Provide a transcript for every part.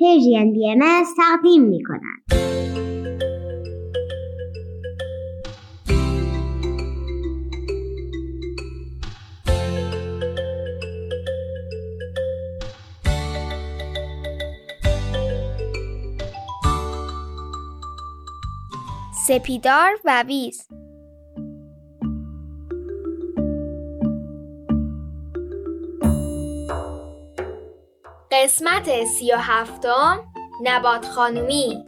پرژین بی ام تقدیم می کند. سپیدار و ویز قسمت سی و هفتم نبات خانومی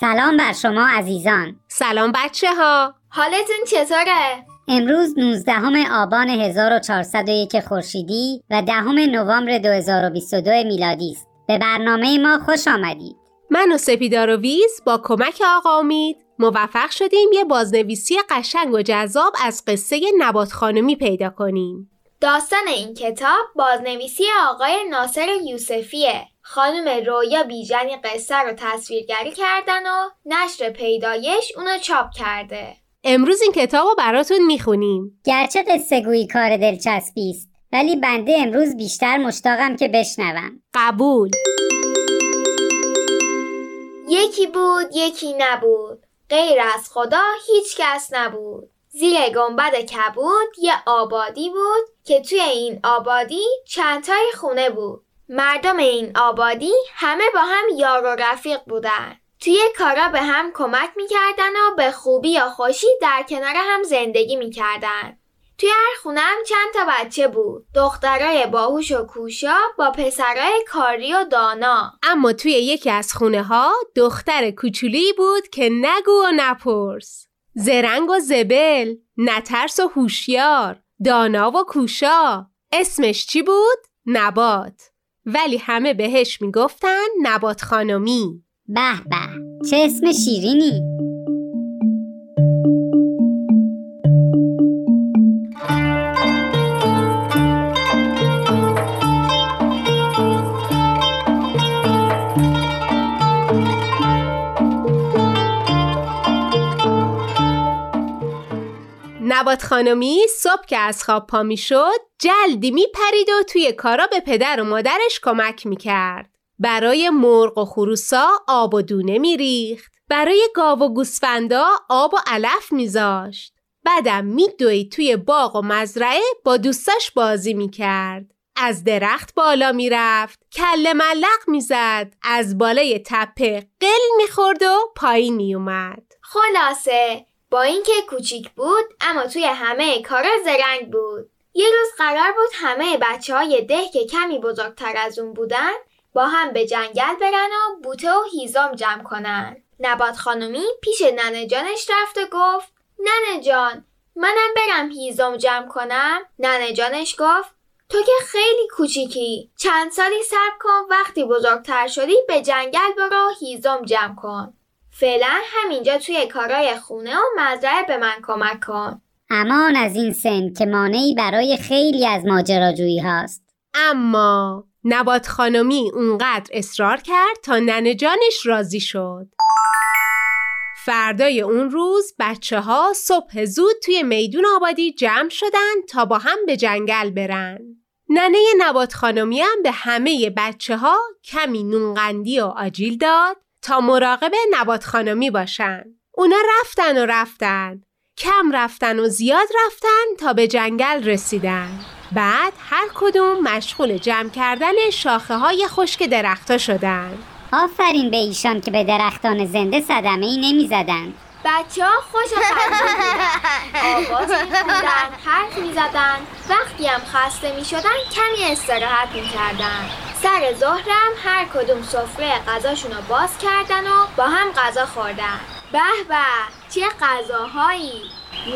سلام بر شما عزیزان سلام بچه ها حالتون چطوره؟ امروز 19 آبان 1401 خورشیدی و دهم نوامبر 2022 میلادی است. به برنامه ما خوش آمدید. من و سپیدار و ویز با کمک آقا امید موفق شدیم یه بازنویسی قشنگ و جذاب از قصه نبات خانمی پیدا کنیم. داستان این کتاب بازنویسی آقای ناصر یوسفیه. خانم رویا بیژنی قصه رو تصویرگری کردن و نشر پیدایش اونو چاپ کرده. امروز این کتاب رو براتون می‌خونیم. گرچه قصه گویی کار دلچسبی است ولی بنده امروز بیشتر مشتاقم که بشنوم. قبول. یکی بود یکی نبود. غیر از خدا هیچ کس نبود. زیر گنبد کبود یه آبادی بود که توی این آبادی چندتای خونه بود. مردم این آبادی همه با هم یار و رفیق بودن. توی کارا به هم کمک می‌کردن و به خوبی یا خوشی در کنار هم زندگی می‌کردن. توی هر خونم چند تا بچه بود. دخترای باهوش و کوشا با پسرای کاری و دانا. اما توی یکی از خونه ها دختر کوچولی بود که نگو و نپرس. زرنگ و زبل نترس و هوشیار. دانا و کوشا. اسمش چی بود؟ نبات. ولی همه بهش می‌گفتن نبات خانمی. به به. چه اسم شیرینی؟ نبات خانمی صبح که از خواب پا می شد جلدی می پرید و توی کارا به پدر و مادرش کمک می کرد. برای مرغ و خروسا آب و دونه می ریخت. برای گاو و گوسفندا آب و علف میذاشت. بعدم میدوید توی باغ و مزرعه با دوستاش بازی می‌کرد. از درخت بالا می‌رفت کل ملق می‌زد از بالای تپه قل می‌خورد و پایین میومد خلاصه با اینکه کوچیک بود اما توی همه کارا زرنگ بود. یه روز قرار بود همه بچه های ده که کمی بزرگتر از اون بودن با هم به جنگل برن و بوته و هیزم جمع کنن. نبات خانومی پیش ننه جانش رفت و گفت ننه جان منم برم هیزم جمع کنم. ننه جانش گفت تو که خیلی کوچیکی چند سالی صبر کن وقتی بزرگتر شدی به جنگل برو هیزم جمع کن. فعلا همینجا توی کارای خونه و مزرعه به من کمک کن. امان از این سن که مانعی برای خیلی از ماجراجویی هاست. اما نبات خانمی اونقدر اصرار کرد تا ننه جانش راضی شد. فردای اون روز بچه ها صبح زود توی میدون آبادی جمع شدن تا با هم به جنگل برن. ننه نبات خانمی هم به همه بچه ها کمی نونقندی و آجیل داد تا مراقب نبات خانمی باشن. اونا رفتن و رفتن. کم رفتن و زیاد رفتن تا به جنگل رسیدن. بعد هر کدوم مشغول جمع کردن شاخه های خشک درختها شدن. آفرین به ایشان که به درختان زنده صدمه ای نمی زدن. بچه ها خوش آواز میخوندن حرف می‌زدن وقتی هم خسته می‌شدن کمی استراحت می‌کردن سر ظهرم هر کدوم سفره غذاشون رو باز کردن و با هم غذا خوردن. به به چه غذاهایی؟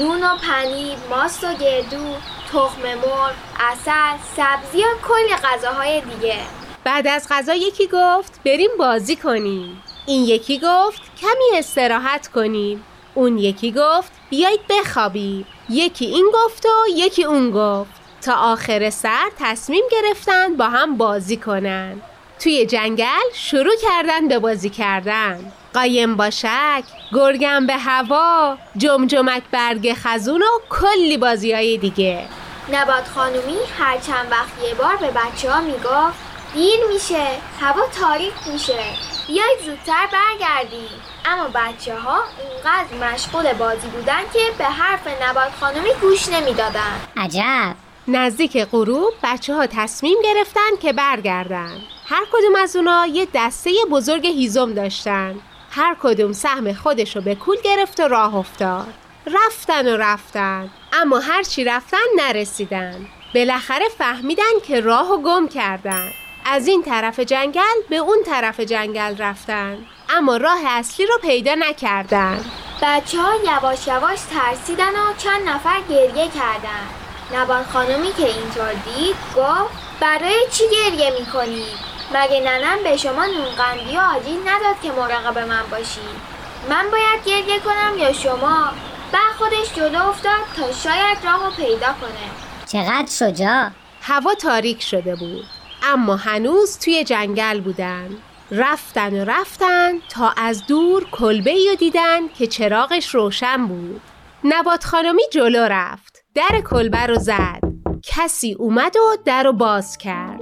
نون و پنیر ماست و گردو تخم مرغ اصل سبزی و کلی غذاهای دیگه. بعد از غذا یکی گفت بریم بازی کنیم. این یکی گفت کمی استراحت کنیم. اون یکی گفت بیایید بخوابیم. یکی این گفت و یکی اون گفت. تا آخر سر تصمیم گرفتن با هم بازی کنن. توی جنگل شروع کردن به بازی کردن. قایم باشک گرگم به هوا جمجمک برگ خزون و کلی بازی های دیگه. نبات خانومی هر چند وقت یه بار به بچه ها می‌گفت دیر میشه هوا تاریک میشه بیاید زودتر برگردیم. اما بچه ها اونقدر مشغول بازی بودن که به حرف نبات خانومی گوش نمی‌دادن. عجب! نزدیک غروب بچه ها تصمیم گرفتن که برگردن. هر کدوم از اونا یه دسته بزرگ هیزم داشتن. هر کدوم سهم خودش رو به کول گرفت و راه افتاد. رفتن و رفتن اما هرچی رفتن نرسیدن. بالاخره فهمیدن که راه و گم کردن. از این طرف جنگل به اون طرف جنگل رفتن. اما راه اصلی رو پیدا نکردن. بچه ها یواش یواش ترسیدن و چند نفر گریه کردن. نبات خانومی که اینطور دید گفت برای چی گریه می‌کنید مگه ننم به شما نونقندی و آجیل نداد که مراقب من باشید من باید گریه کنم یا شما؟ بعد خودش جلو افتاد تا شاید راهو پیدا کنه. چقدر شجاع؟ هوا تاریک شده بود. اما هنوز توی جنگل بودن. رفتن و رفتن تا از دور کلبه ای دیدن که چراغش روشن بود. نبات خانمی جلو رفت. در کلبه رو زد. کسی اومد و در رو باز کرد.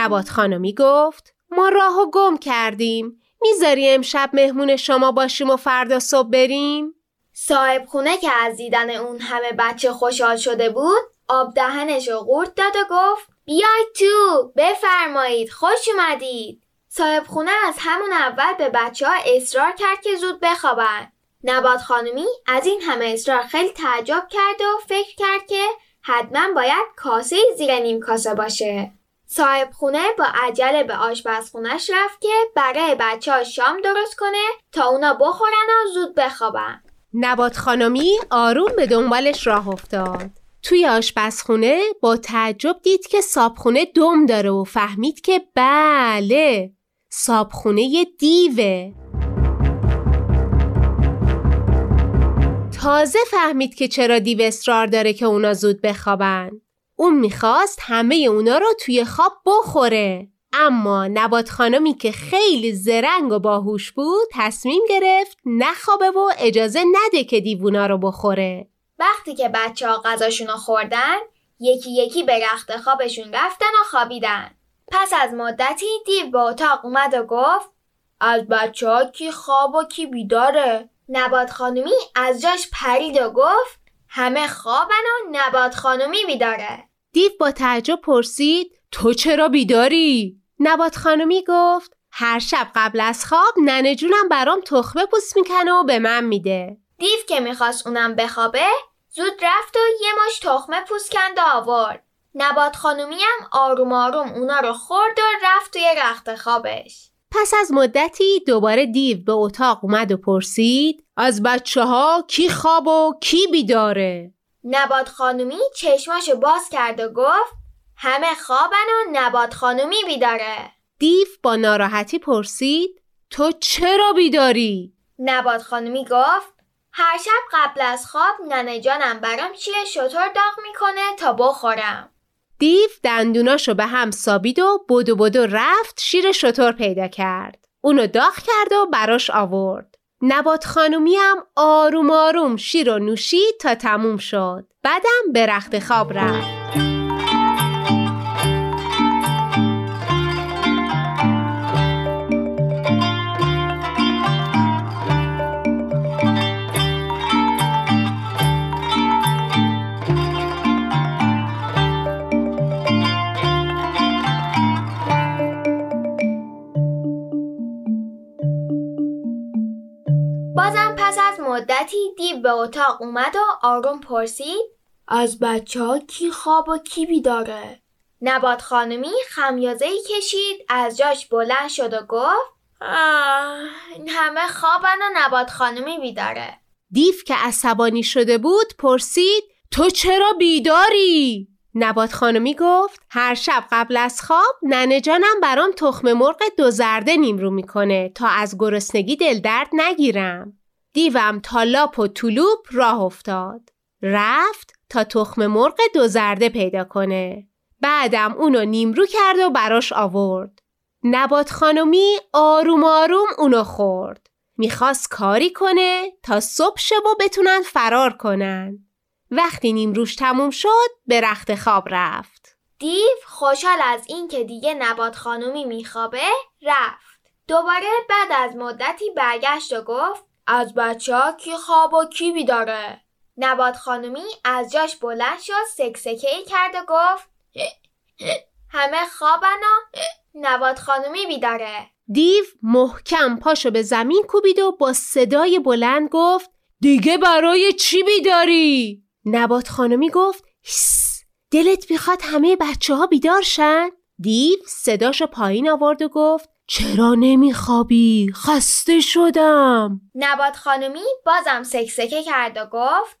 نبات خانمی گفت ما راه و گم کردیم. می‌ذاری امشب مهمون شما باشیم و فردا صبح بریم؟ صاحب خونه که از دیدن اون همه بچه خوشحال شده بود آب دهنش رو قورت داد و گفت بیاید تو بفرمایید خوش اومدید. صاحب خونه از همون اول به بچه ها اصرار کرد که زود بخوابن. نبات خانمی از این همه اصرار خیلی تعجب کرد و فکر کرد که حتما باید کاسه زیر نیم کاسه باشه. صاحب خونه با عجله به آشپزخونش رفت که برای بچه ها شام درست کنه تا اونا بخورن و زود بخوابن. نبات خانمی آروم به دنبالش راه افتاد. توی آشپزخونه با تعجب دید که صابخونه دم داره و فهمید که بله صابخونه دیوه. تازه فهمید که چرا دیو اصرار داره که اونا زود بخوابن. اون می‌خواست همه اونا رو توی خواب بخوره. اما نبات خانمی که خیلی زرنگ و باهوش بود تصمیم گرفت نخوابه و اجازه نده که دیوونا رو بخوره. وقتی که بچه ها غذاشون رو خوردن یکی یکی به رخت خوابشون رفتن و خوابیدن. پس از مدتی دیو به اتاق اومد و گفت از بچه ها کی خواب و کی بیداره؟ نبات خانمی از جاش پرید و گفت همه خوابن و نبات خانمی بیداره. دیو با تعجب پرسید تو چرا بیداری؟ نبات خانمی گفت هر شب قبل از خواب ننه جونم برام تخمه پوست می‌کنه و به من میده دیو که می‌خواست اونم بخوابه زود رفت و یه مش تخمه پوست کند و آورد نبات خانومی هم آروم آروم اونا رو خورد و رفت توی رخت خوابش پس از مدتی دوباره دیو به اتاق اومد و پرسید از بچه ها کی خواب و کی بیداره؟ نبات خانومی چشماشو باز کرد و گفت همه خوابن و نبات خانومی بیداره. دیو با ناراحتی پرسید تو چرا بیداری؟ نبات خانومی گفت هر شب قبل از خواب ننه جانم برام چیه شطور داغ می‌کنه تا بخورم. دیو دندوناشو به هم سابید و بدو بدو رفت شیر شطور پیدا کرد. اونو داغ کرد و براش آورد. نبات خانومی هم آروم آروم شیر و نوشید تا تموم شد. بعدم به رخت خواب رفت. مدتی دیو به اتاق اومد و آروم پرسید از بچه ها کی خواب و کی بیداره؟ نبات خانمی خمیازه ای کشید از جاش بلند شد و گفت این همه خوابن و نبات خانمی بیداره دیو که عصبانی شده بود پرسید تو چرا بیداری؟ نبات خانمی گفت هر شب قبل از خواب ننه جانم برام تخم مرغ دو زرده نیمرو می‌کنه تا از گرسنگی دل درد نگیرم. دیوم تا لاپ و طلوب راه افتاد. رفت تا تخم مرغ دو زرده پیدا کنه. بعدم اونو نیمرو کرد و براش آورد. نبات خانمی آروم آروم اونو خورد. می‌خواست کاری کنه تا صبح شب و بتونن فرار کنن. وقتی نیمروش تموم شد به رخت خواب رفت. دیو خوشحال از اینکه دیگه نبات خانومی میخوابه رفت. دوباره بعد از مدتی برگشت و گفت از بچه ها کی خواب و کی بیداره؟ نبات خانومی از جاش بلند شد سکسکه ای کرد و گفت همه خوابن و نبات خانومی بیداره. دیو محکم پاشو به زمین کوبید و با صدای بلند گفت دیگه برای چی بیداری؟ نبات خانمی گفت دلت می‌خواد همه بچه ها بیدار شن؟ دیو صداشو پایین آورد و گفت چرا نمیخوابی؟ خسته شدم نبات خانمی بازم سکسکه کرد و گفت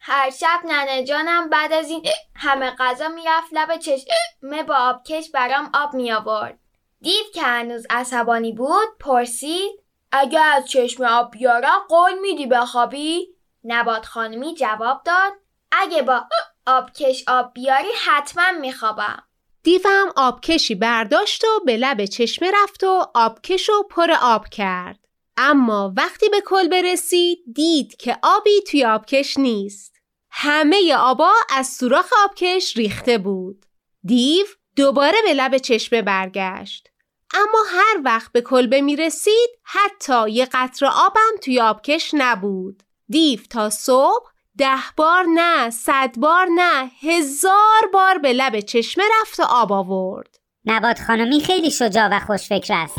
هر شب ننه جانم بعد از این همه غذا می‌رفت لب چشمه با آبکش برام آب می آورد. دیو که هنوز عصبانی بود پرسید اگه از چشم آب بیارم قول میدی بخوابی؟ نبات خانمی جواب داد اگه با آبکش آب بیاری حتما میخوابم. دیوم آبکشی برداشت و به لب چشمه رفت و آبکش و پر آب کرد. اما وقتی به کلبه رسید دید که آبی توی آبکش نیست. همه آبا از سوراخ آبکش ریخته بود. دیو دوباره به لب چشمه برگشت. اما هر وقت به کلبه می رسید حتی یه قطر آبم توی آبکش نبود. دیو تا صبح ده بار نه صد بار نه هزار بار به لب چشمه رفت و آب آورد. نبات خانمی خیلی شجاع و خوشفکر است.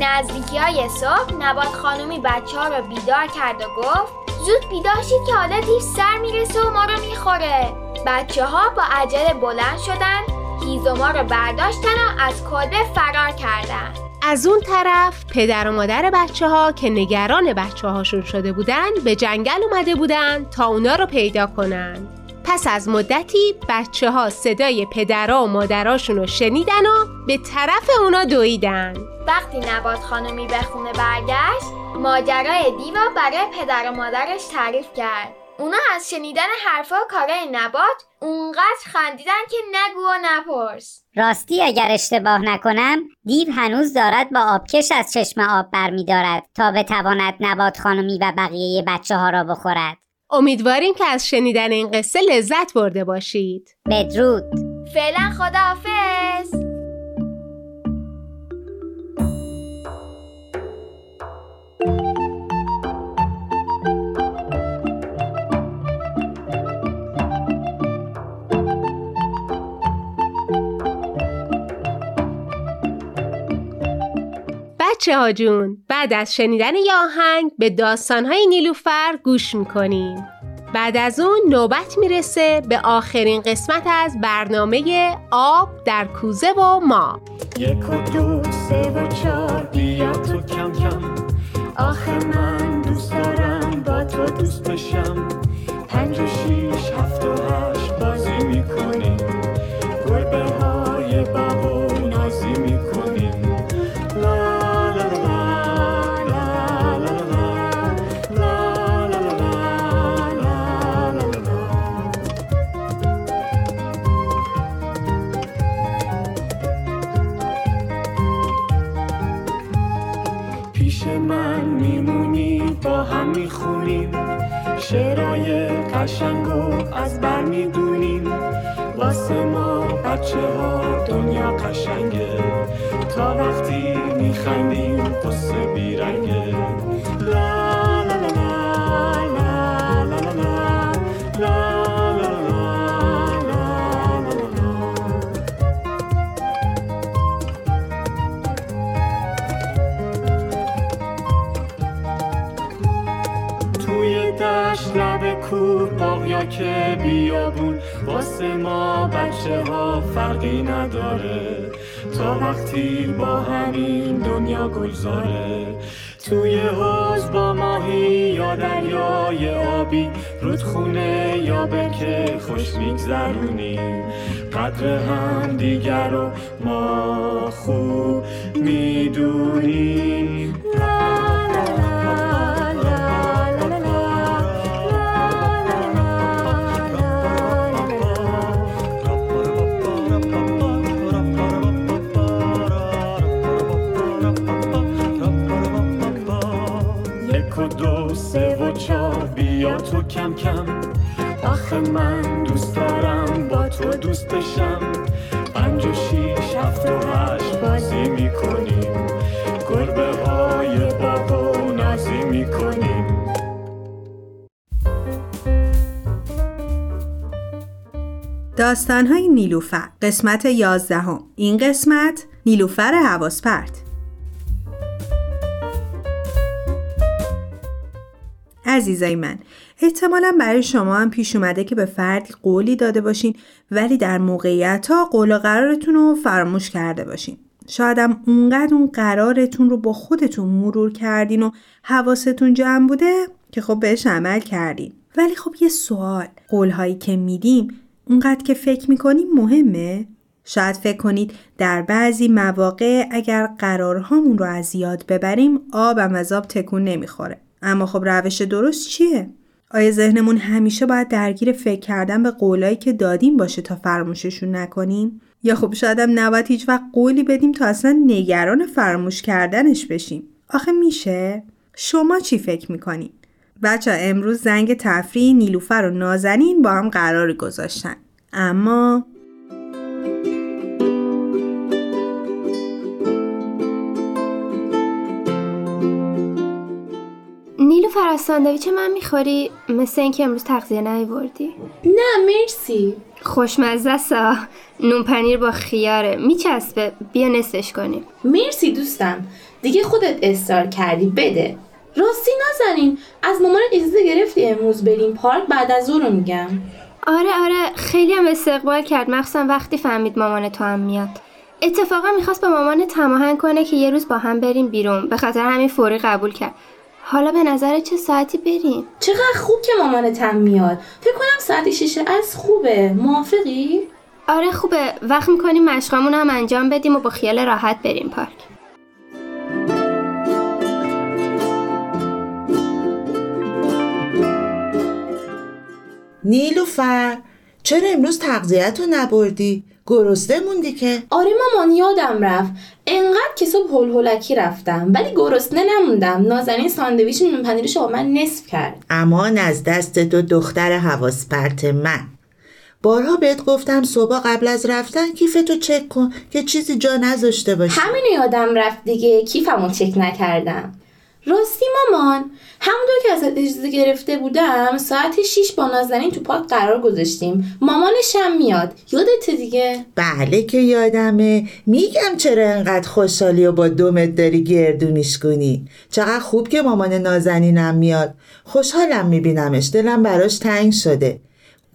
نزدیکی های صبح نبات خانومی بچه ها رو بیدار کرد و گفت زود بیدار شید که حالا دیر سر می‌رسه و ما رو می‌خوره بچه ها با عجله بلند شدن هیزوما رو برداشتن و از کلبه فرار کردن. از اون طرف پدر و مادر بچه ها که نگران بچه هاشون شده بودن به جنگل اومده بودن تا اونا رو پیدا کنن. پس از مدتی بچه ها صدای پدرها و مادراشون رو شنیدن و به طرف اونا دویدن. وقتی نبات خانمی به خونه برگشت ماجرای دیوا برای پدر و مادرش تعریف کرد. اونا از شنیدن حرفا و کارای نبات اونقدر خندیدن که نگو و نپرس. راستی اگر اشتباه نکنم دیو هنوز دارد با آبکش از چشم آب برمیدارد تا بتواند نبات خانمی و بقیه بچه ها را بخورد. امیدواریم که از شنیدن این قصه لذت برده باشید. بدرود. فعلا خداحافظ. بچه ها جون بعد از شنیدن یه آهنگ به داستانهای نیلوفر گوش می‌کنیم. بعد از اون نوبت می‌رسه به آخرین قسمت از برنامه آب در کوزه و ما. یک و دو سه و چار بیا تو کم کم. آخه من دوست دارم با تو دوست بشم پنج و قشنگه تا وقتی میخندیم قصه بیرنگه لا دشت لب کوه باغ یا که بیابون واسه ما بچه ها فرقی نداره. تا وقتی با همین دنیا گلزاره. توی حوز با ماهی یا دریای آبی رودخونه یا که خوش میگذرونیم قدر هم دیگر رو ما خوب می‌دونیم. سه و چار بیا تو کم کم. آخه من دوست دارم با تو دوست بشم. پنج و شیش هفت و هشت بازی می‌کنیم. گربه های بابا نازی می‌کنیم. داستانهای نیلوفر قسمت یازدهم. این قسمت نیلوفر حواس عزیزای من احتمالا برای شما هم پیش اومده که به فردی قولی داده باشین ولی در موقعیت ها قول و قرارتون رو فراموش کرده باشین. شایدم اونقدر اون قرارتون رو با خودتون مرور کردین و حواستون جمع بوده که خب بهش عمل کردین. ولی خب یه سوال قولهایی که میدیم اونقدر که فکر می‌کنیم مهمه؟ شاید فکر کنید در بعضی مواقع اگر قرارهامون رو از یاد ببریم آبم از آب تکون نمی‌خوره. اما خب روش درست چیه؟ آیا ذهنمون همیشه باید درگیر فکر کردن به قولایی که دادیم باشه تا فراموششون نکنیم؟ یا خب شاید هم نباید هیچ وقت قولی بدیم تا اصلا نگران فراموش کردنش بشیم؟ آخه میشه؟ شما چی فکر می‌کنین؟ بچه امروز زنگ تفریح نیلوفر و نازنین با هم قرار گذاشتن اما نیلوفر از ساندویچ من می‌خوری؟ مثل اینکه امروز تغذیه نیوردی نه مرسی. خوشمزه سا. نون پنیر با خیاره. میچسبه. بیا نصفش کنیم. مرسی دوستم. دیگه خودت اصرار کردی. بده. راستی نازنین از مامانت اجازه گرفتی امروز بریم پارک؟ بعد از ظهر رو میگم. آره آره. خیلی هم استقبال کرد. مخصوصا وقتی فهمید مامان تو هم میاد. اتفاقا می‌خواست با مامان تماهنگ کنه که یه روز با هم بریم بیرون. به خاطر همین فوری قبول کرد. حالا به نظر چه ساعتی بریم؟ چقدر خوب که مامانت هم میاد. فکر کنم ساعت شیشه از خوبه. موافقی؟ آره خوبه. وقت می‌کنیم مشقامون هم انجام بدیم و با خیال راحت بریم پارک. نیلوفر چرا امروز تغذیت رو نبردی؟ گرسنه موندی که؟ آره مامان یادم رفت. انقدر که صبح هول هولکی رفتم ولی گرسنه نموندم. نازنین ساندویچ نون پنیرش با من نصف کرد. امان از دست تو دختر حواس پرت من. بارها بهت گفتم صبح قبل از رفتن کیفتو چک کن که چیزی جا نذاشته باشی. همینو یادم رفت دیگه. کیفمو چک نکردم. راستی مامان همونطور که ازت اجازه گرفته بودم ساعت 6 با نازنین تو پارک قرار گذاشتیم. مامانش هم میاد. یادت دیگه؟ بله که یادمه. میگم چرا انقدر خوشحالی و با دومت داری گردونیش کنی چقدر خوب که مامان نازنینم میاد. خوشحالم میبینمش. دلم براش تنگ شده.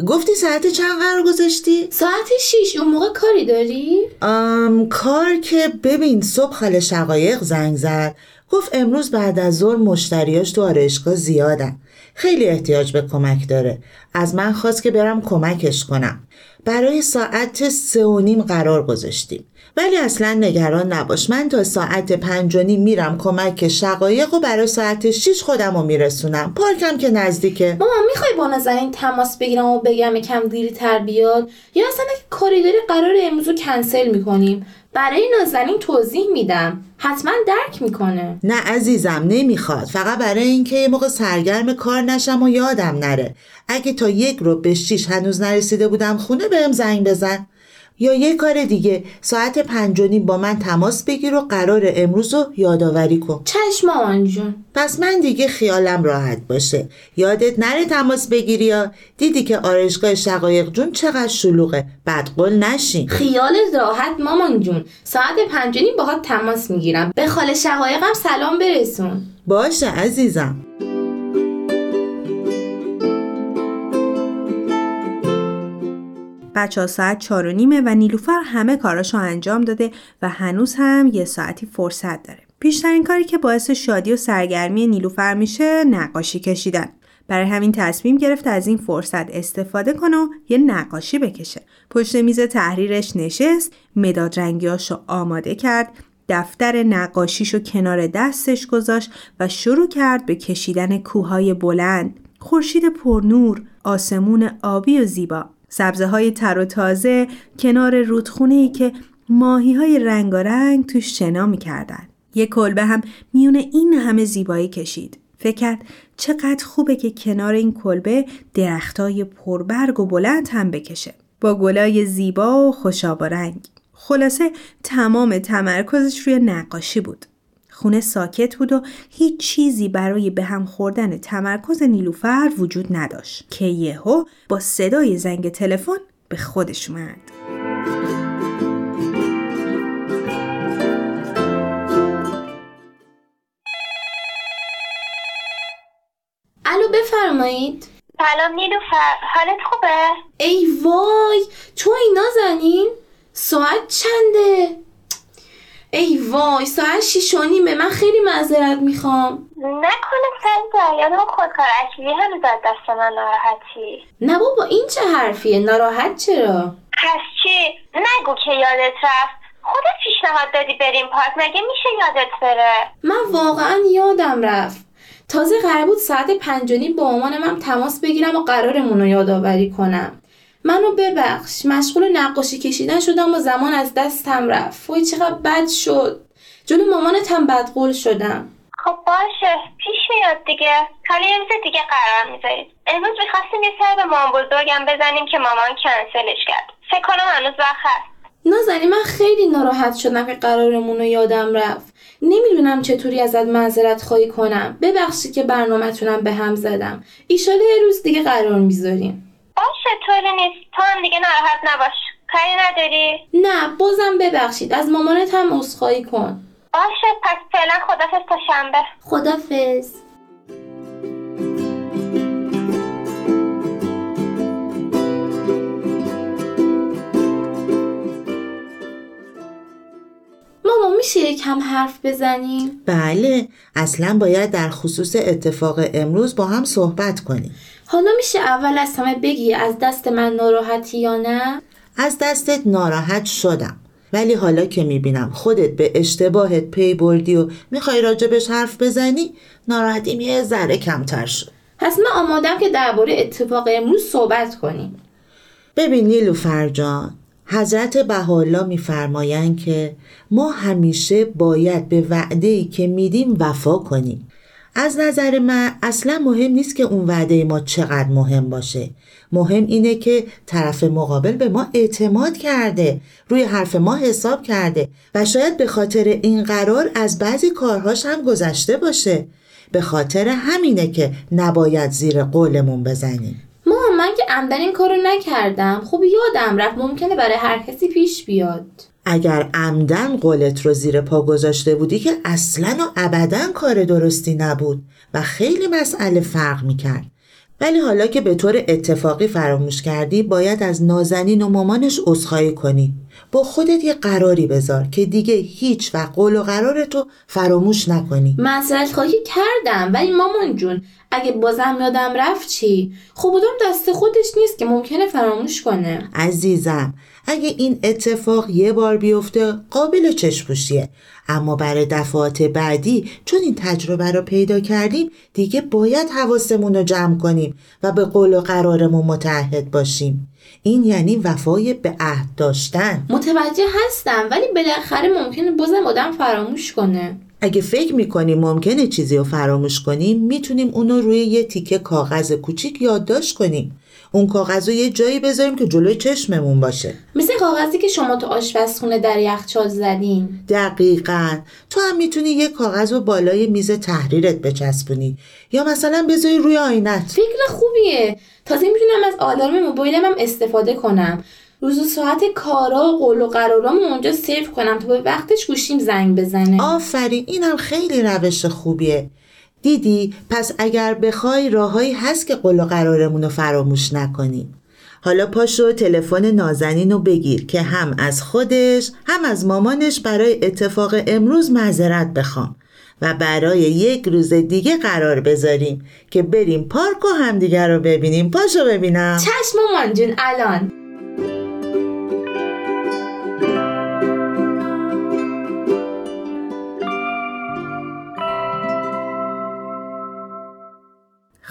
گفتی ساعت چند قرار گذاشتی؟ ساعت 6 اون موقع کاری داری؟ آم کار که ببین صبح خاله شقایق زنگ زد. گفت امروز بعد از ظهر مشتریاش تو آرایشگاه زیادن. خیلی احتیاج به کمک داره. از من خواست که برم کمکش کنم. برای ساعت سه و نیم قرار گذاشتیم. ولی اصلا نگران نباش. من تا ساعت پنج و نیم میرم کمک شقایق و برای ساعت شیش خودم رو میرسونم. پارکم که نزدیکه. مامان می‌خوای با نازنین تماس بگیرم و بگم یکم دیرتر بیاد؟ یا اصلا کاری داری قرار امروز رو کنسل می‌کنیم؟ برای نازنین توضیح میدم. حتما درک می‌کنه. نه عزیزم نمی‌خواد. فقط برای اینکه یه موقع سرگرم کار نشم و یادم نره. اگه تا یک رو به شیش هنوز نرسیده بودم خونه بهم زنگ بزن. یا یه کار دیگه ساعت پنج و نیم با من تماس بگیر و قرار امروز رو یادآوری کن. چشم مامان جون. پس من دیگه خیالم راحت باشه. یادت نره تماس بگیری یا. دیدی که آرایشگاه شقایق جون چقدر شلوغه. بدقول نشین خیالت راحت مامان جون. ساعت پنج و نیم باهات تماس می‌گیرم. به خاله شقایقم سلام برسون. باشه عزیزم. بچه ها ساعت چار و نیمه و نیلوفر همه کاراشو انجام داده و هنوز هم یه ساعتی فرصت داره. بیشترین کاری که باعث شادی و سرگرمی نیلوفر میشه نقاشی کشیدن. برای همین تصمیم گرفت از این فرصت استفاده کنه و یه نقاشی بکشه. پشت میز تحریرش نشست، مداد رنگیاشو آماده کرد، دفتر نقاشیشو کنار دستش گذاشت و شروع کرد به کشیدن کوههای بلند، خورشید پرنور، آسمون آبی و زیبا، سبزه های تر و تازه کنار رودخونه ای که ماهی های رنگارنگ توش شنا می‌کردن. یه کلبه هم میونه این همه زیبایی کشید. فکر کرد چقدر خوبه که کنار این کلبه درختای پربرگ و بلند هم بکشه. با گلای زیبا و خوشاب و رنگ. خلاصه تمام تمرکزش روی نقاشی بود. خونه ساکت بود و هیچ چیزی برای به هم خوردن تمرکز نیلوفر وجود نداشت که یهو با صدای زنگ تلفن به خودش اومد. الو بفرمایید سلام نیلوفر حالت خوبه؟ ای وای تو اینا زنین؟ ساعت چنده؟ ای وای ساعت شیش و نیمه. من خیلی معذرت می‌خوام. نکنه سر جریان خودکار اکیلی هنوز از دست من ناراحتی. نه بابا این چه حرفیه؟ ناراحت چرا؟ پس چی؟ نگو که یادت رفت. خودت پیشنهاد دادی بریم پارک. مگه میشه یادت بره؟ من واقعا یادم رفت. تازه قرار بود ساعت پنج و نیم با مامانم هم تماس بگیرم و قرارمون رو یادآوری کنم. منو ببخش. مشغول نقاشی کشیدن شدم و زمان از دستم رفت. وای چقدر بد شد. جلو مامانتم بدقول شدم. خب باشه. پیش میاد دیگه. حالا یه روز دیگه قرار می‌ذارید امروز می‌خواستیم یه سر به مامان بزرگم بزنیم که مامان کنسلش کرد. فکر کنم هنوز وقت هست. نازنی من خیلی ناراحت شدم که قرارمون رو یادم رفت. نمی‌دونم چطوری ازت معذرت خواهی کنم. ببخشید که برنامهتونم به هم زدم. ایشالا یه روز دیگه قرار می‌ذاریم. باشه طوری نیست. تو هم دیگه ناراحت نباش. کاری نداری؟ نه بازم ببخشید. از مامانت هم عذرخواهی کن. باشه پس فعلا خدافظ تا شنبه. خدافظ. ماما میشه یکم حرف بزنیم؟ بله اصلا باید در خصوص اتفاق امروز با هم صحبت کنیم حالا میشه اول از همه بگی از دست من ناراحتی یا نه؟ از دستت ناراحت شدم ولی حالا که می‌بینم خودت به اشتباهت پی بردی و می‌خوای راجبش حرف بزنی ناراحتیم یه ذره کمتر شد پس من آمادم که درباره اتفاق امروز صحبت کنیم ببین نیلوفر جان حضرت بهاءالله میفرمایند که ما همیشه باید به وعده که میدیم وفا کنیم. از نظر من اصلا مهم نیست که اون وعده ما چقدر مهم باشه. مهم اینه که طرف مقابل به ما اعتماد کرده روی حرف ما حساب کرده و شاید به خاطر این قرار از بعضی کارهاش هم گذشته باشه. به خاطر همینه که نباید زیر قولمون بزنیم. من که عمدن این کارو نکردم. خب یادم رفت ممکنه برای هر کسی پیش بیاد. اگر عمدن قولت رو زیر پا گذاشته بودی که اصلا و ابدا کار درستی نبود و خیلی مسئله فرق می‌کرد. ولی حالا که به طور اتفاقی فراموش کردی باید از نازنین و مامانش عذرخواهی کنی. با خودت یه قراری بذار که دیگه هیچ و قول و قرارتو فراموش نکنی. معذرت خواهی کردم ولی مامان جون اگه بازم یادم رفت چی؟ خب بودم دست خودش نیست که ممکنه فراموش کنه. عزیزم اگه این اتفاق یه بار بیفته قابل چشپوشیه اما برای دفعات بعدی چون این تجربه رو پیدا کردیم دیگه باید حواسمون رو جمع کنیم و به قول و قرارمون متعهد باشیم. این یعنی وفای به عهد داشتن. متوجه هستم ولی بالاخره ممکنه بازم آدم فراموش کنه. اگه فکر می‌کنیم ممکنه چیزی رو فراموش کنیم می‌تونیم اونو روی یه تیکه کاغذ کوچیک یادداشت کنیم. اون کاغذ رو یه جایی بذاریم که جلوی چشممون باشه. مثل کاغذی که شما تو آشپزخونه در یخچال زدین. دقیقا. تو هم می‌تونی یه کاغذ رو بالای میز تحریرت بچسبونی. یا مثلا بذاری روی آینت. فکر خوبیه. تازه می‌تونم از آلارم موبایلم هم استفاده کنم. روز و ساعت کارا و قول و قرارامو اونجا سیو کنم تا به وقتش گوشیم زنگ بزنه. آفرین. اینم خیلی روش خوبیه. دیدی؟ پس اگر بخوای راههایی هست که قول و قرارمون رو فراموش نکنیم حالا پاشو تلفن نازنین رو بگیر که هم از خودش هم از مامانش برای اتفاق امروز معذرت بخوام. و برای یک روز دیگه قرار بذاریم که بریم پارک و همدیگه رو ببینیم. پاشو ببینم. چشم مامان جون الان.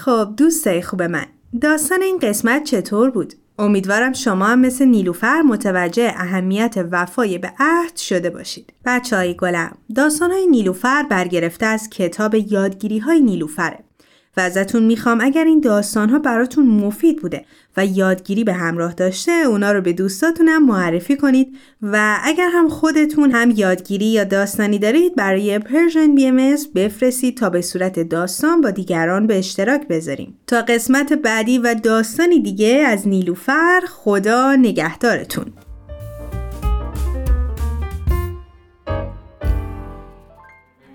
خب دوستای خوب من داستان این قسمت چطور بود؟ امیدوارم شما هم مثل نیلوفر متوجه اهمیت وفای به عهد شده باشید. بچه های گلم داستان های نیلوفر برگرفته از کتاب یادگیری های نیلوفره. و ازتون می‌خوام اگر این داستان ها براتون مفید بوده و یادگیری به همراه داشته اونا رو به دوستاتونم معرفی کنید و اگر هم خودتون هم یادگیری یا داستانی دارید برای Persian BM بفرستید تا به صورت داستان با دیگران به اشتراک بذاریم. تا قسمت بعدی و داستانی دیگه از نیلوفر خدا نگهدارتون.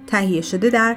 تهیه شده در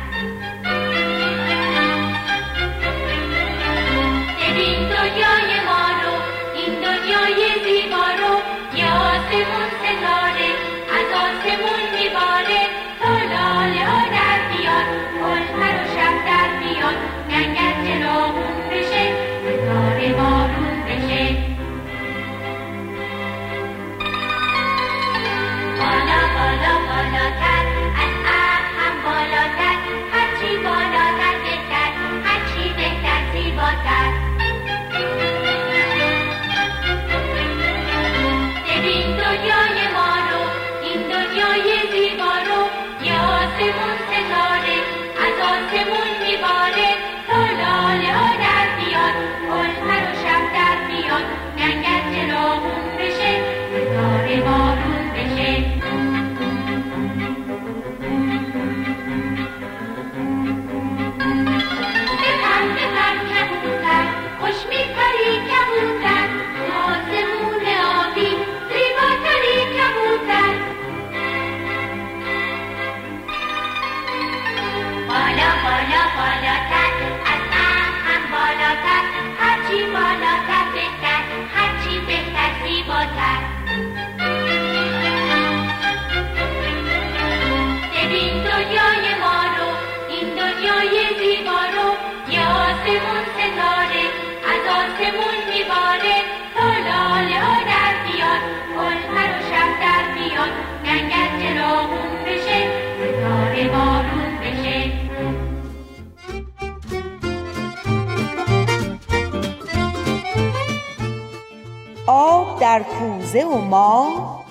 در کوزه و ما.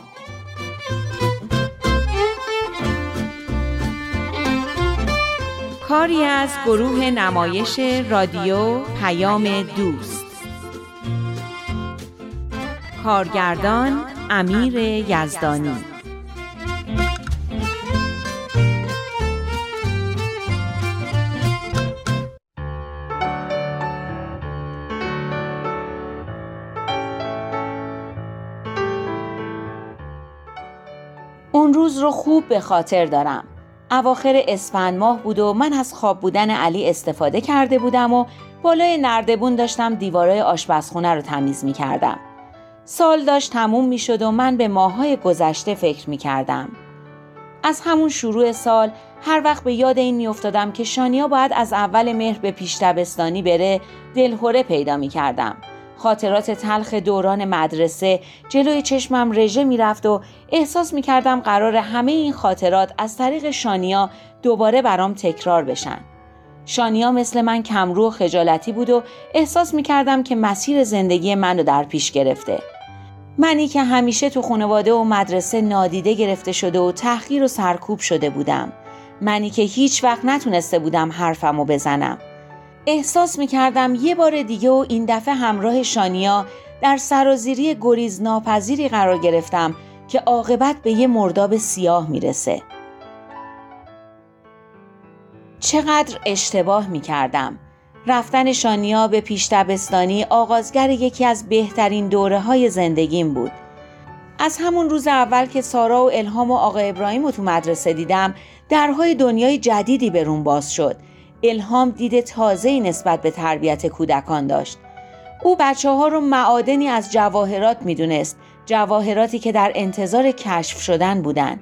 کاری از گروه نمایش رادیو پیام دوست. کارگردان امیر یزدانی. خوب به خاطر دارم اواخر اسفند ماه بود و من از خواب بودن علی استفاده کرده بودم و بالای نردبون داشتم دیوارای آشپزخونه رو تمیز می کردم. سال داشت تموم می شد و من به ماهای گذشته فکر می کردم. از همون شروع سال هر وقت به یاد این می افتادم که شانیا باید از اول مهر به پیش دبستانی بره دلهوره پیدا می کردم. خاطرات تلخ دوران مدرسه جلوی چشمم رژه می‌رفت و احساس می‌کردم قرار همه این خاطرات از طریق شانیا دوباره برام تکرار بشن. شانیا مثل من کمرو و خجالتی بود و احساس می‌کردم که مسیر زندگی منو در پیش گرفته. منی که همیشه تو خانواده و مدرسه نادیده گرفته شده و تحقیر و سرکوب شده بودم. منی که هیچ وقت نتونسته بودم حرفمو بزنم. احساس می کردم یه بار دیگه و این دفعه همراه شانیا در سرازیری گریز ناپذیری قرار گرفتم که عاقبت به یه مرداب سیاه می‌رسه چقدر اشتباه می کردم. رفتن شانیا به پیشتبستانی آغازگر یکی از بهترین دوره های زندگیم بود. از همون روز اول که سارا و الهام و آقا ابراهیم رو تو مدرسه دیدم درهای دنیای جدیدی به روم باز شد. الهام دید تازه‌ای نسبت به تربیت کودکان داشت. او بچه ها رو معادنی از جواهرات می‌دونست جواهراتی که در انتظار کشف شدن بودند.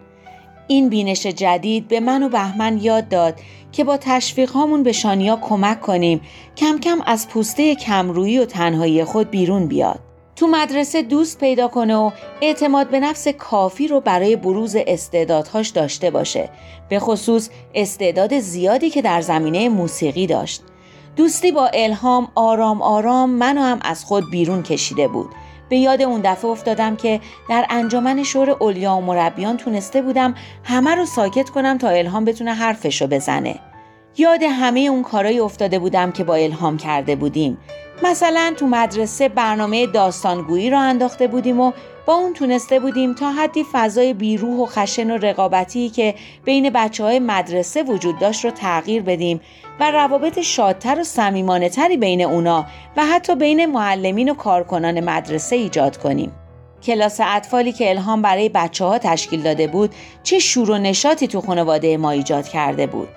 این بینش جدید به من و بهمن یاد داد که با تشویق هامون به شانیا کمک کنیم کم کم از پوسته کمرویی و تنهایی خود بیرون بیاد. تو مدرسه دوست پیدا کنه و اعتماد به نفس کافی رو برای بروز استعدادهاش داشته باشه. به خصوص استعداد زیادی که در زمینه موسیقی داشت. دوستی با الهام آرام آرام منو هم از خود بیرون کشیده بود. به یاد اون دفعه افتادم که در انجمن شور اولیا و مربیان تونسته بودم همه رو ساکت کنم تا الهام بتونه حرفشو بزنه. یاد همه اون کارایی افتاده بودم که با الهام کرده بودیم مثلا تو مدرسه برنامه داستانگویی را انداخته بودیم و با اون تونسته بودیم تا حدی فضای بیروح و خشن و رقابتی که بین بچه های مدرسه وجود داشت رو تغییر بدیم و روابط شادتر و صمیمانه تری بین اونا و حتی بین معلمین و کارکنان مدرسه ایجاد کنیم. کلاس اطفالی که الهام برای بچه ها تشکیل داده بود چه شور و نشاطی تو خانواده ما ایجاد کرده بود.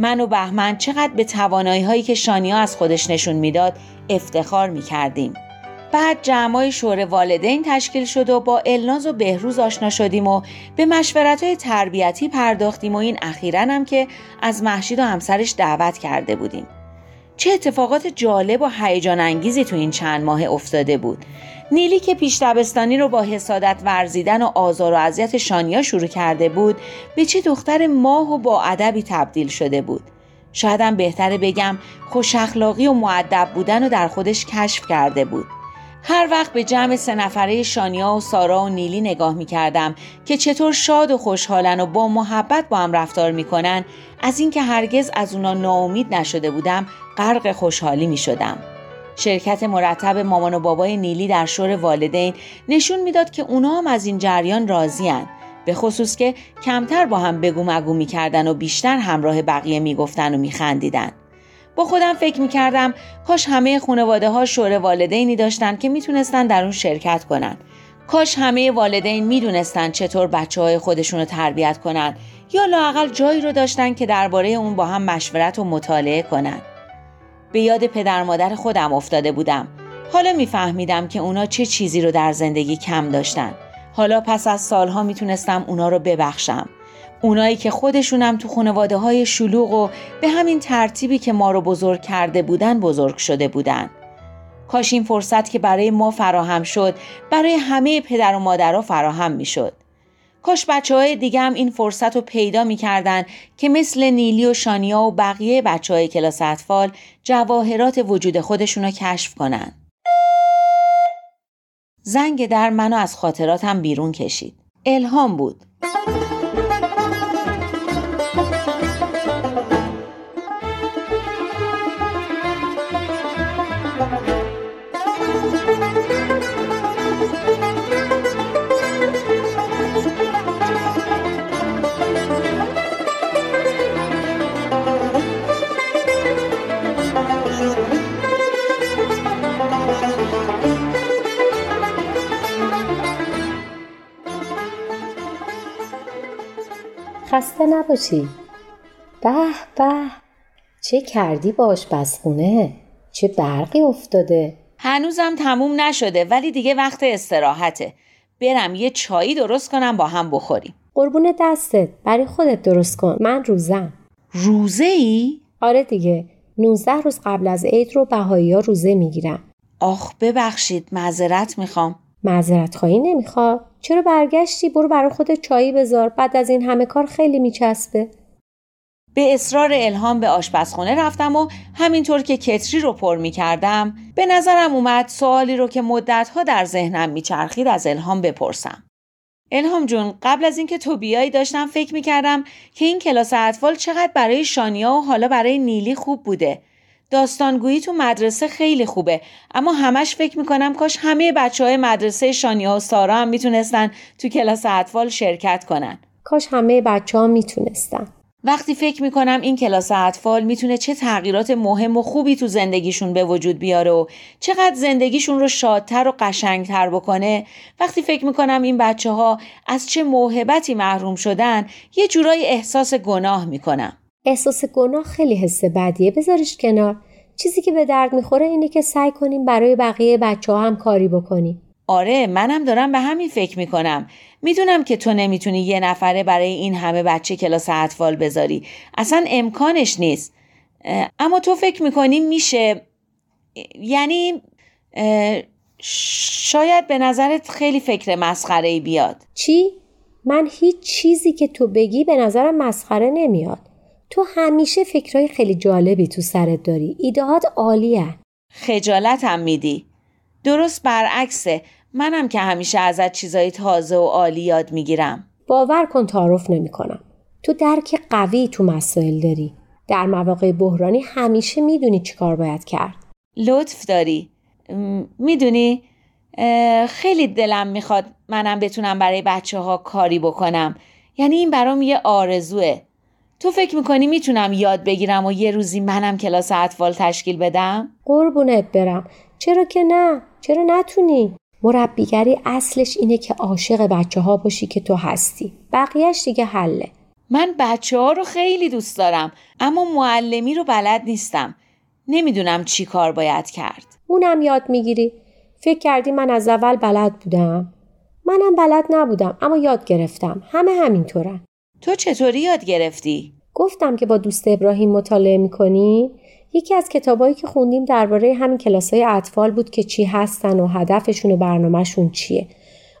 من و بهمن چقدر به توانایی هایی که شانیا از خودش نشون می‌داد افتخار می کردیم. بعد جمعای شور والدین تشکیل شد و با الناز و بهروز آشنا شدیم و به مشورت های تربیتی پرداختیم و این اخیرا هم که از محشید و همسرش دعوت کرده بودیم. چه اتفاقات جالب و هیجان انگیزی تو این چند ماه افتاده بود. نیلی که پیش دبستانی رو با حسادت ورزیدن و آزار و اذیت شانیا شروع کرده بود به چه دختر ماه و با ادبی تبدیل شده بود. شایدم بهتره بگم خوش اخلاقی و معدب بودن و در خودش کشف کرده بود. هر وقت به جمع سه نفره شانیا و سارا و نیلی نگاه می کردم که چطور شاد و خوشحالن و با محبت با هم رفتار می‌کنن از اینکه هرگز از اونا ناامید نشده بودم غرق خوشحالی می شدم. شرکت مرتب مامان و بابای نیلی در شور والدین نشون می‌داد که اونا هم از این جریان راضیان به خصوص که کمتر با هم بگو مگو می‌کردن و بیشتر همراه بقیه می‌گفتن و میخندیدن. با خودم فکر می‌کردم کاش همه خانواده ها شور والدینی داشتن که می‌تونستن در اون شرکت کنن. کاش همه والدین می‌دونستن چطور بچه های خودشون رو تربیت کنن یا لاقل جایی رو داشتن که درباره اون با هم مشورت و مطالعه کنن. به یاد پدر مادر خودم افتاده بودم. حالا میفهمیدم که اونا چه چیزی رو در زندگی کم داشتن. حالا پس از سالها می‌تونستم اونا رو ببخشم. اونایی که خودشونم تو خانواده های شلوغ و به همین ترتیبی که ما رو بزرگ کرده بودن بزرگ شده بودن. کاش این فرصت که برای ما فراهم شد برای همه پدر و مادرها فراهم می‌شد. کاش بچه های دیگه هم این فرصت رو پیدا می‌کردن که مثل نیلی و شانیا و بقیه بچه های کلاس اطفال جواهرات وجود خودشون رو کشف کنن. زنگ در منو از خاطراتم بیرون کشید. الهام بود. خسته نباشی. به به. چه کردی با آشپزخونه چه برقی افتاده؟ هنوزم تموم نشده ولی دیگه وقت استراحته. برم یه چایی درست کنم با هم بخوریم. قربون دستت. برای خودت درست کن. من روزم. روزه ای؟ آره دیگه. 19 روز قبل از عید رو بهایی ها روزه می‌گیرن آخ ببخشید. معذرت می‌خوام. معذرت خواهی نمی‌خواد چرا برگشتی برو برای خودت چایی بذار بعد از این همه کار خیلی میچسبه به اصرار الهام به آشپزخونه رفتم و همینطور که کتری رو پر می کردم به نظرم اومد سوالی رو که مدتها در ذهنم میچرخید از الهام بپرسم. الهام جون قبل از اینکه تو بیایی داشتم فکر می کردم که این کلاس اطفال چقدر برای شانیا و حالا برای نیلی خوب بوده. داستانگویی تو مدرسه خیلی خوبه. اما همش فکر می‌کنم کاش همه بچه های مدرسه شانیا و سارا هم می‌تونستن تو کلاس اطفال شرکت کنن. کاش همه بچه ها می‌تونستن. وقتی فکر می‌کنم این کلاس اطفال می‌تونه چه تغییرات مهم و خوبی تو زندگیشون به وجود بیاره و چقدر زندگیشون رو شادتر و قشنگتر بکنه وقتی فکر می‌کنم این بچه ها از چه موهبتی محروم شدن یه جورایی احساس گناه می‌کنم. احساس گناه خیلی حس بدیه. بذارش کنار. چیزی که به درد می‌خوره اینه که سعی کنیم برای بقیه بچه ها هم کاری بکنیم. آره منم دارم به همین فکر می‌کنم. می‌دونم که تو نمی‌تونی یه نفره برای این همه بچه کلاس اطفال بذاری. اصلا امکانش نیست. اما تو فکر می‌کنی میشه؟ یعنی شاید به نظرت خیلی فکر مسخره بیاد. چی؟ من هیچ چیزی که تو بگی به نظرم مسخره نمیاد. تو همیشه فکرهای خیلی جالبی تو سرت داری. ایدهات عالیه. خجالت هم میدی. درست برعکسه. منم که همیشه ازت چیزای تازه و عالی یاد می‌گیرم. باور کن تعارف نمی‌کنم. تو درک قوی تو مسائل داری. در مواقع بحرانی همیشه می‌دونی چی کار باید کرد. لطف داری. می‌دونی خیلی دلم می‌خواد منم بتونم برای بچه ها کاری بکنم. یعنی این برام یه آرزوه. تو فکر می‌کنی می‌تونم یاد بگیرم و یه روزی منم کلاس اطفال تشکیل بدم؟ قربونت برم. چرا که نه؟ چرا نتونی؟ مربیگری اصلش اینه که عاشق بچه ها باشی که تو هستی. بقیهش دیگه حله. من بچه ها رو خیلی دوست دارم اما معلمی رو بلد نیستم. نمی‌دونم چی کار باید کرد. اونم یاد می‌گیری. فکر کردی من از اول بلد بودم. منم بلد نبودم اما یاد گرفتم. همه همینطورن. تو چطوری یاد گرفتی؟ گفتم که با دوست ابراهیم مطالعه می‌کنی یکی از کتابایی که خوندیم درباره همین کلاسای اطفال بود که چی هستن و هدفشون و برنامهشون چیه.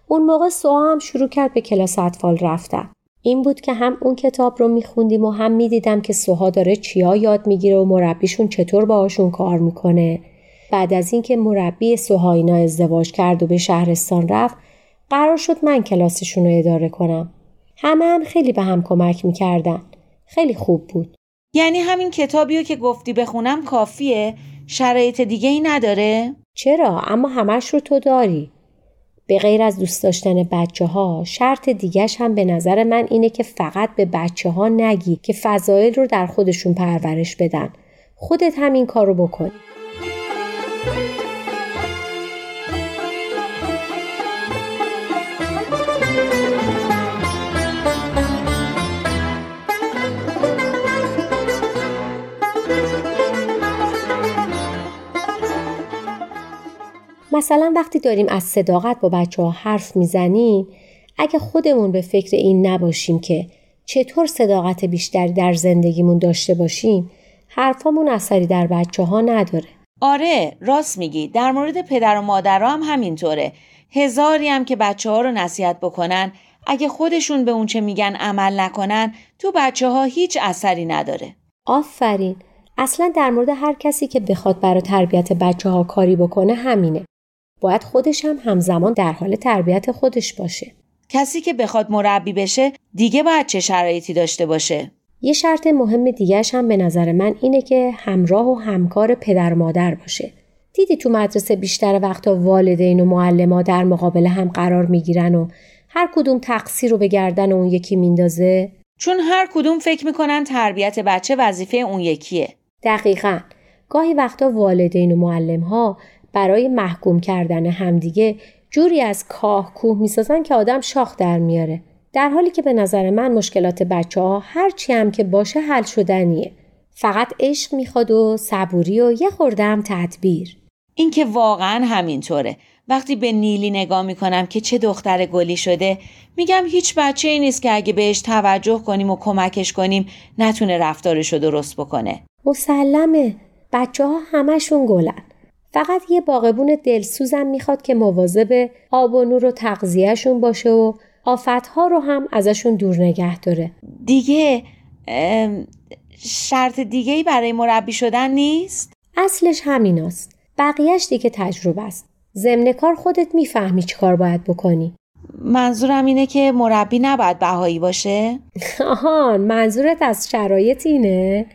اون موقع سوها هم شروع کرد به کلاس اطفال رفتن. این بود که هم اون کتاب رو میخوندیم و هم می‌دیدم که سوها داره چیا یاد می‌گیره و مربیشون چطور باهاشون کار می‌کنه. بعد از اینکه مربی سوها اینا ازدواج کرد و به شهرستان رفت قرار شد من کلاسشون رو اداره کنم. همه هم خیلی به هم کمک می‌کردن. خیلی خوب بود. یعنی همین کتابیو که گفتی بخونم کافیه؟ شرایط دیگه ای نداره؟ چرا؟ اما همش رو تو داری. به غیر از دوست داشتن بچه ها شرط دیگهش هم به نظر من اینه که فقط به بچه ها نگی که فضایل رو در خودشون پرورش بدن. خودت همین کار رو بکنی. مثلا وقتی داریم از صداقت با بچه ها حرف می‌زنیم اگه خودمون به فکر این نباشیم که چطور صداقت بیشتری در زندگیمون داشته باشیم حرفامون اثری در بچه ها نداره. آره راست میگی. در مورد پدر و مادر هم همینطوره. هزاری هم که بچه ها رو نصیحت بکنن اگه خودشون به اونچه میگن عمل نکنن تو بچه ها هیچ اثری نداره. آفرین. اصلا در مورد هر کسی که بخواد برای تربیت بچه ها کاری بکنه همینه. باید خودش هم همزمان در حال تربیت خودش باشه. کسی که بخواد مربی بشه دیگه باید چه شرایطی داشته باشه؟ یه شرط مهم دیگهش هم به نظر من اینه که همراه و همکار پدر مادر باشه. دیدی تو مدرسه بیشتر وقتا والدین و معلما در مقابل هم قرار می‌گیرن و هر کدوم تقصیر رو به گردن اون یکی میندازه؟ چون هر کدوم فکر می‌کنن تربیت بچه وظیفه اون یکیه. دقیقا. گاهی وقتا والدین و معلم ها برای محکوم کردن همدیگه جوری از کاه کوه می‌سازن که آدم شاخ در میاره. در حالی که به نظر من مشکلات بچه ها هرچی هم که باشه حل شدنیه. فقط عشق می‌خواد و صبوری و یه خوردم تدبیر. این که واقعا همینطوره. وقتی به نیلی نگاه می‌کنم که چه دختر گلی شده میگم هیچ بچه ای نیست که اگه بهش توجه کنیم و کمکش کنیم نتونه رفتارشو درست بکنه. مسلمه. بچه ها همشون گلن. فقط یه باغبون دلسوزم می‌خواد که مواظب آب و نور و تغذیهشون باشه و آفتها رو هم ازشون دور نگه داره دیگه شرط دیگه ای برای مربی شدن نیست؟ اصلش همیناست بقیهش دیگه تجربه است ضمن کار خودت می‌فهمی چی کار باید بکنی منظورم اینه که مربی نباید بهایی باشه؟ آهان منظورت از شرایط اینه؟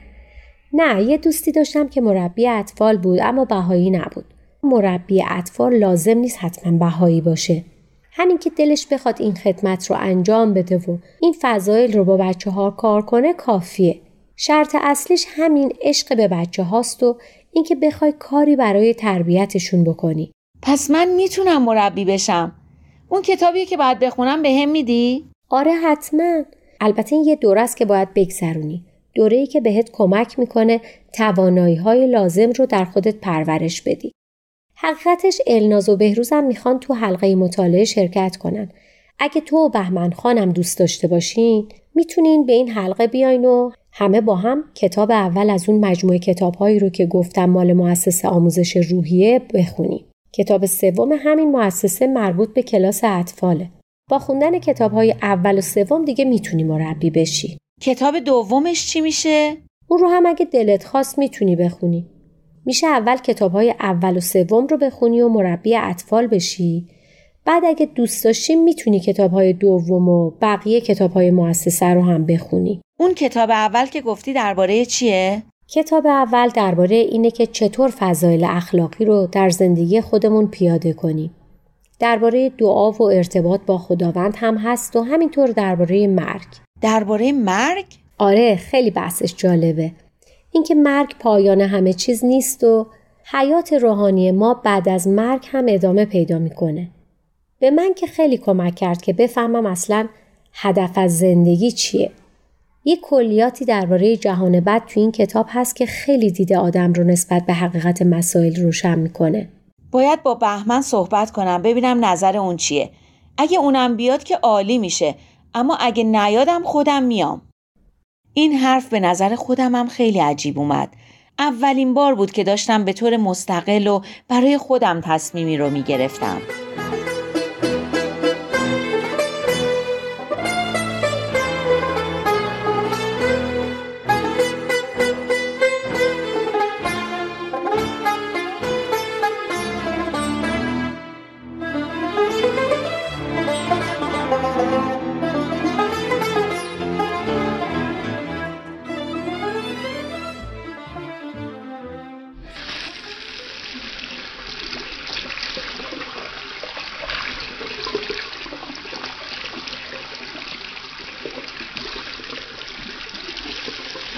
نه یه دوستی داشتم که مربی اطفال بود اما بهایی نبود. مربی اطفال لازم نیست حتما بهایی باشه. همین که دلش بخواد این خدمت رو انجام بده و این فضایل رو با بچه ها کار کنه کافیه. شرط اصلیش همین عشق به بچه هاست و اینکه بخوای کاری برای تربیتشون بکنی. پس من می‌تونم مربی بشم؟ اون کتابیه که باید بخونم به هم میدی؟ آره حتما. البته این یه دوره است که باید بگذرونی. دوره ای که بهت کمک می‌کنه توانایی های لازم رو در خودت پرورش بدی حقیقتش الناز و بهروزم می‌خوان تو حلقه مطالعه شرکت کنن اگه تو و بهمن خانم دوست داشته باشین می‌تونین به این حلقه بیاین و همه با هم کتاب اول از اون مجموعه کتابهایی رو که گفتم مال مؤسسه آموزش روحیه بخونیم. کتاب سوم همین مؤسسه مربوط به کلاس اطفاله. با خوندن کتاب های اول و سوم دیگه می‌تونی مربی بشی. کتاب دومش چی میشه؟ اون رو هم اگه دلت خواست می‌تونی بخونی. میشه اول کتاب های اول و سوم رو بخونی و مربی اطفال بشی. بعد اگه دوست داشتی می‌تونی کتاب های دوم و بقیه کتاب های مؤسسه رو هم بخونی. اون کتاب اول که گفتی درباره چیه؟ کتاب اول درباره اینه که چطور فضایل اخلاقی رو در زندگی خودمون پیاده کنیم. درباره دعا و ارتباط با خداوند هم هست و همینطور درباره مرگ. درباره مرگ؟ آره خیلی بحثش جالبه. اینکه مرگ پایان همه چیز نیست و حیات روحانی ما بعد از مرگ هم ادامه پیدا می‌کنه. به من که خیلی کمک کرد که بفهمم اصلا هدف از زندگی چیه. یه کلیاتی درباره جهان بد تو این کتاب هست که خیلی دیده آدم رو نسبت به حقیقت مسائل روشن می‌کنه. باید با بهمن صحبت کنم ببینم نظر اون چیه. اگه اونم بیاد که عالی میشه اما اگه نیادم خودم میام. این حرف به نظر خودم هم خیلی عجیب اومد. اولین بار بود که داشتم به طور مستقل و برای خودم تصمیمی رو می‌گرفتم.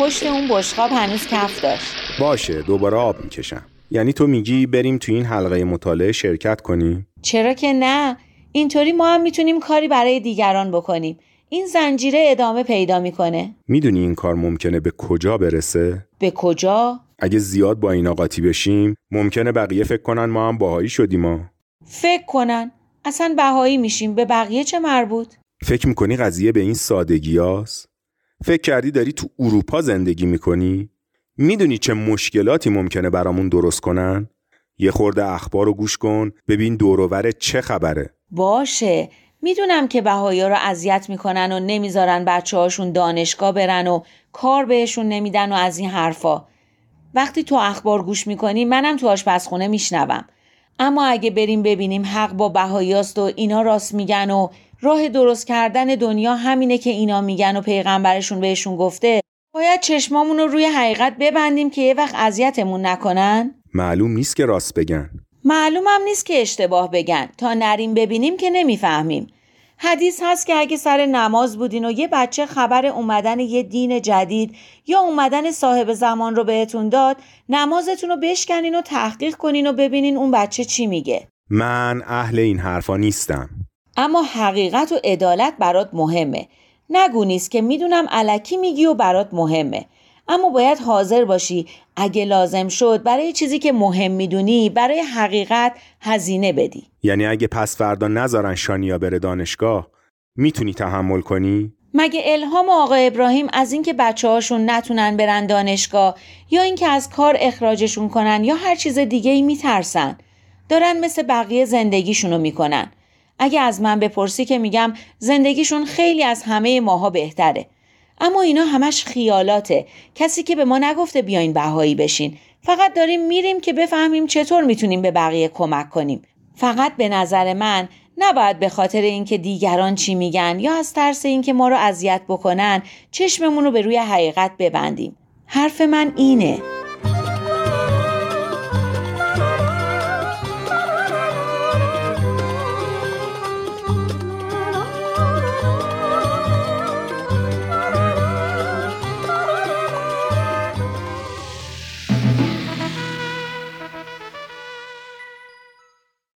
پشت اون بشقاب هنوز کف داشت باشه دوباره آب می‌کشم یعنی تو میگی بریم تو این حلقه مطالعه شرکت کنیم؟ چرا که نه اینطوری ما هم می‌تونیم کاری برای دیگران بکنیم این زنجیره ادامه پیدا می‌کنه می‌دونی این کار ممکنه به کجا برسه؟ به کجا؟ اگه زیاد با این قاطی بشیم ممکنه بقیه فکر کنن ما هم باهایی شدیم ما فکر کنن اصلا بهایی میشیم به بقیه چه مربوط؟ فکر می‌کنی قضیه به این سادگی هست؟ فکر کردی داری تو اروپا زندگی می‌کنی؟ می‌دونی چه مشکلاتی ممکنه برامون درست کنن؟ یه خورده اخبار رو گوش کن ببین دوروور چه خبره باشه می‌دونم که بهایا رو اذیت می‌کنن و نمی‌ذارن بچه هاشون دانشگاه برن و کار بهشون نمیدن و از این حرفا وقتی تو اخبار گوش می‌کنی منم تو آشپزخونه میشنوم اما اگه بریم ببینیم حق با بهایاست و اینا راست میگن و راه درست کردن دنیا همینه که اینا میگن و پیغمبرشون بهشون گفته. باید چشمامون رو روی حقیقت ببندیم که یه وقت اذیتمون نکنن؟ معلوم نیست که راست بگن. معلومم نیست که اشتباه بگن. تا نریم ببینیم که نمی‌فهمیم. حدیث هست که اگه سر نماز بودین و یه بچه خبر اومدن یه دین جدید یا اومدن صاحب زمان رو بهتون داد نمازتون رو بشکنین و تحقیق کنین و ببینین اون بچه چی میگه. من اهل این حرفا نیستم. اما حقیقت و عدالت برات مهمه. نگو نیست که می‌دونم علکی میگی و برات مهمه. اما باید حاضر باشی اگه لازم شد برای چیزی که مهم می‌دونی برای حقیقت هزینه بدی. یعنی اگه پس فردا نذارن شانیا بره دانشگاه می‌تونی تحمل کنی؟ مگه الهام آقا ابراهیم از اینکه بچه هاشون نتونن برن دانشگاه یا اینکه از کار اخراجشون کنن یا هر چیز دیگه ای میترسن؟ دارن مثل بقیه زندگیشونو می‌کنن. اگه از من بپرسی که میگم زندگیشون خیلی از همه ماها بهتره. اما اینا همش خیالاته. کسی که به ما نگفته بیاین بهایی بشین. فقط داریم میریم که بفهمیم چطور می‌تونیم به بقیه کمک کنیم. فقط به نظر من نباید به خاطر اینکه دیگران چی میگن یا از ترس اینکه ما رو اذیت بکنن چشممون رو به روی حقیقت ببندیم. حرف من اینه.